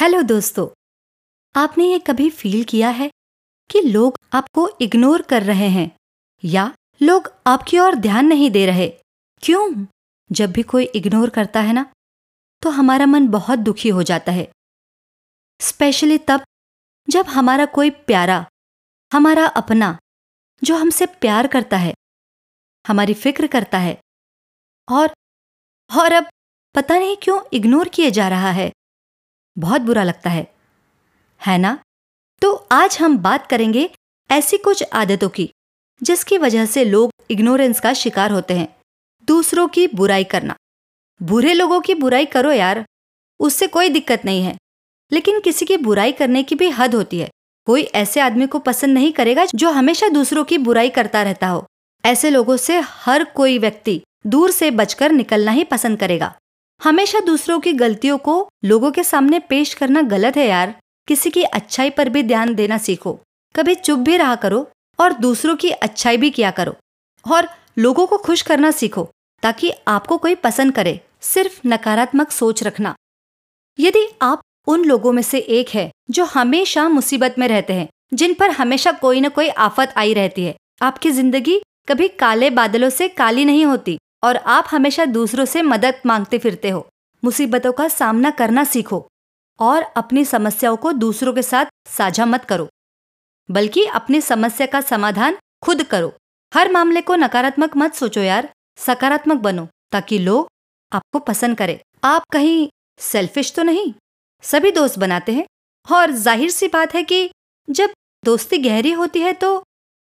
Hello दोस्तों, आपने ये कभी फील किया है कि लोग आपको इग्नोर कर रहे हैं? या लोग आपकी ओर ध्यान नहीं दे रहे? क्यों? जब भी कोई इग्नोर करता है ना तो हमारा मन बहुत दुखी हो जाता है। स्पेशली तब जब हमारा कोई प्यारा, हमारा अपना, जो हमसे प्यार करता है, हमारी फ़िक्र करता है, और और अब पता नहीं क्यों इग्नोर किए जा रहा है। बहुत बुरा लगता है। है ना? तो आज हम बात करेंगे ऐसी कुछ आदतों की, जिसकी वजह से लोग इग्नोरेंस का शिकार होते हैं। दूसरों की बुराई करना। बुरे लोगों की बुराई करो यार, उससे कोई दिक्कत नहीं है। लेकिन किसी की बुराई करने की भी हद होती है। कोई ऐसे आदमी को पसंद नहीं करेगा जो हमेशा दूसरों की बुराई करता रहता हो। ऐसे लोगों से हर कोई व्यक्ति दूर से बचकर निकलना ही पसंद करेगा। हमेशा दूसरों की गलतियों को लोगों के सामने पेश करना गलत है यार। किसी की अच्छाई पर भी ध्यान देना सीखो। कभी चुप भी रहा करो और दूसरों की अच्छाई भी किया करो। और लोगों को खुश करना सीखो, ताकि आपको कोई पसंद करे। सिर्फ़ नकारात्मक सोच रखना। यदि आप उन लोगों में से एक है जो हमेशा मुसीबत में रहते हैं, जिन पर हमेशा कोई न कोई आफत आई रहती है, आपकी ज़िंदगी कभी काले बादलों से काली नहीं होती। और आप हमेशा दूसरों से मदद मांगते फिरते हो। मुसीबतों का सामना करना सीखो और अपनी समस्याओं को दूसरों के साथ साझा मत करो। बल्कि अपनी समस्या का समाधान खुद करो। हर मामले को नकारात्मक मत सोचो यार, सकारात्मक बनो, ताकि लोग आपको पसंद करें। आप कहीं सेल्फिश तो नहीं, सभी दोस्त बनाते हैं और ज़ाहिर सी बात है कि जब दोस्ती गहरी होती है तो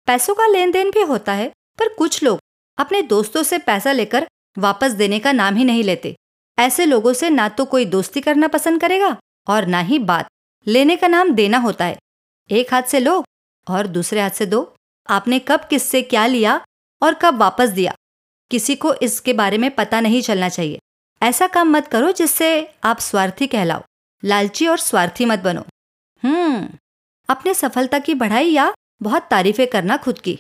पैसों का लेन देन भी होता है, पर कुछ लोग अपने दोस्तों से पैसा लेकर वापस देने का नाम ही नहीं लेते। ऐसे लोगों से ना तो कोई दोस्ती करना पसंद करेगा और ना ही बात। लेने का नाम देना होता है। एक हाथ से लो और दूसरे हाथ से दो। आपने कब किससे क्या लिया और कब वापस दिया? किसी को इसके बारे में पता नहीं चलना चाहिए। ऐसा काम मत करो जिससे आप स्वार्थी कहलाओ। लालची और स्वार्थी मत बनो। हम्म अपने सफलता की बढ़ाई या बहुत तारीफें करना खुद की।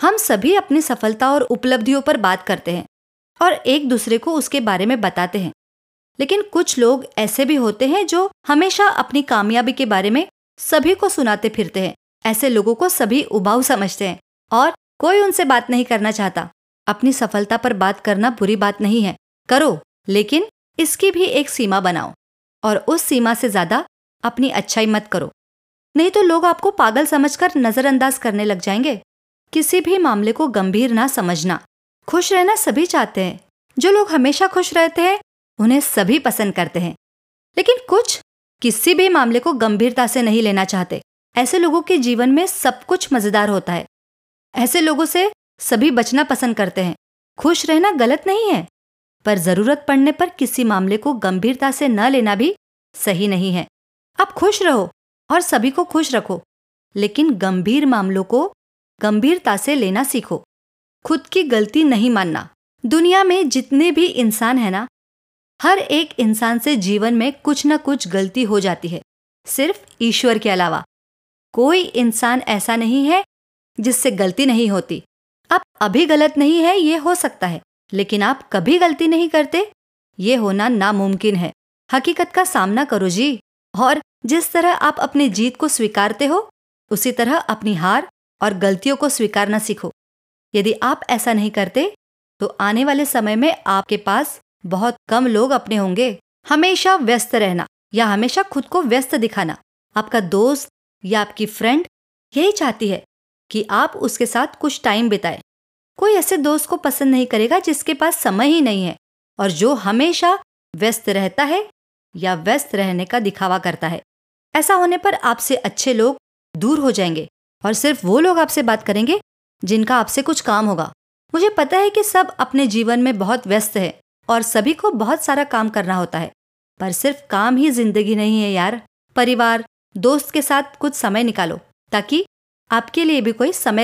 हम सभी अपनी सफलता और उपलब्धियों पर बात करते हैं और एक दूसरे को उसके बारे में बताते हैं। लेकिन कुछ लोग ऐसे भी होते हैं जो हमेशा अपनी कामयाबी के बारे में सभी को सुनाते फिरते हैं। ऐसे लोगों को सभी उबाऊ समझते हैं और कोई उनसे बात नहीं करना चाहता। अपनी सफलता पर बात करना बुरी बात नहीं है। करो, लेकिन इसकी भी एक सीमा बनाओ और उस सीमा से ज़्यादा अपनी अच्छाई मत करो। नहीं तो लोग आपको पागल समझकर नजरअंदाज करने लग जाएँगे। किसी भी मामले को गंभीर ना समझना। खुश रहना सभी चाहते हैं। जो लोग हमेशा खुश रहते हैं, उन्हें सभी पसंद करते हैं। लेकिन कुछ किसी भी मामले को गंभीरता से नहीं लेना चाहते। ऐसे लोगों के जीवन में सब कुछ मज़ेदार होता है। ऐसे लोगों से सभी बचना पसंद करते हैं। खुश रहना गलत नहीं है, पर ज़रूरत पड़ने पर किसी मामले को गंभीरता से न लेना भी सही नहीं है। आप खुश रहो और सभी को खुश रखो, लेकिन गंभीर मामलों को गंभीरता से लेना सीखो। खुद की गलती नहीं मानना। दुनिया में जितने भी इंसान है ना, हर एक इंसान से जीवन में कुछ न कुछ गलती हो जाती है, सिर्फ़ ईश्वर के अलावा। कोई इंसान ऐसा नहीं है जिससे गलती नहीं होती। आप अभी गलत नहीं है, ये हो सकता है, लेकिन आप कभी गलती नहीं करते, ये होना नामुमकिन है। हकीकत का सामना करो जी। और जिस तरह आप अपनी जीत को स्वीकारते हो, उसी तरह अपनी हार और गलतियों को स्वीकारना सीखो। यदि आप ऐसा नहीं करते तो आने वाले समय में आपके पास बहुत कम लोग अपने होंगे। हमेशा व्यस्त रहना या हमेशा खुद को व्यस्त दिखाना आपका दोस्त या आपकी फ्रेंड यही चाहती है कि आप उसके साथ कुछ टाइम बिताए। कोई ऐसे दोस्त को पसंद नहीं करेगा जिसके पास समय ही नहीं है और जो हमेशा व्यस्त रहता है या व्यस्त रहने का दिखावा करता है। ऐसा होने पर आपसे अच्छे लोग दूर हो जाएँगे। और सिर्फ़ वो लोग आपसे बात करेंगे जिनका आपसे कुछ काम होगा। मुझे पता है कि सब अपने जीवन में बहुत व्यस्त है और सभी को बहुत सारा काम करना होता है। पर सिर्फ़ काम ही ज़िंदगी नहीं है यार। परिवार, दोस्त के साथ कुछ समय निकालो ताकि आपके लिए भी कोई समय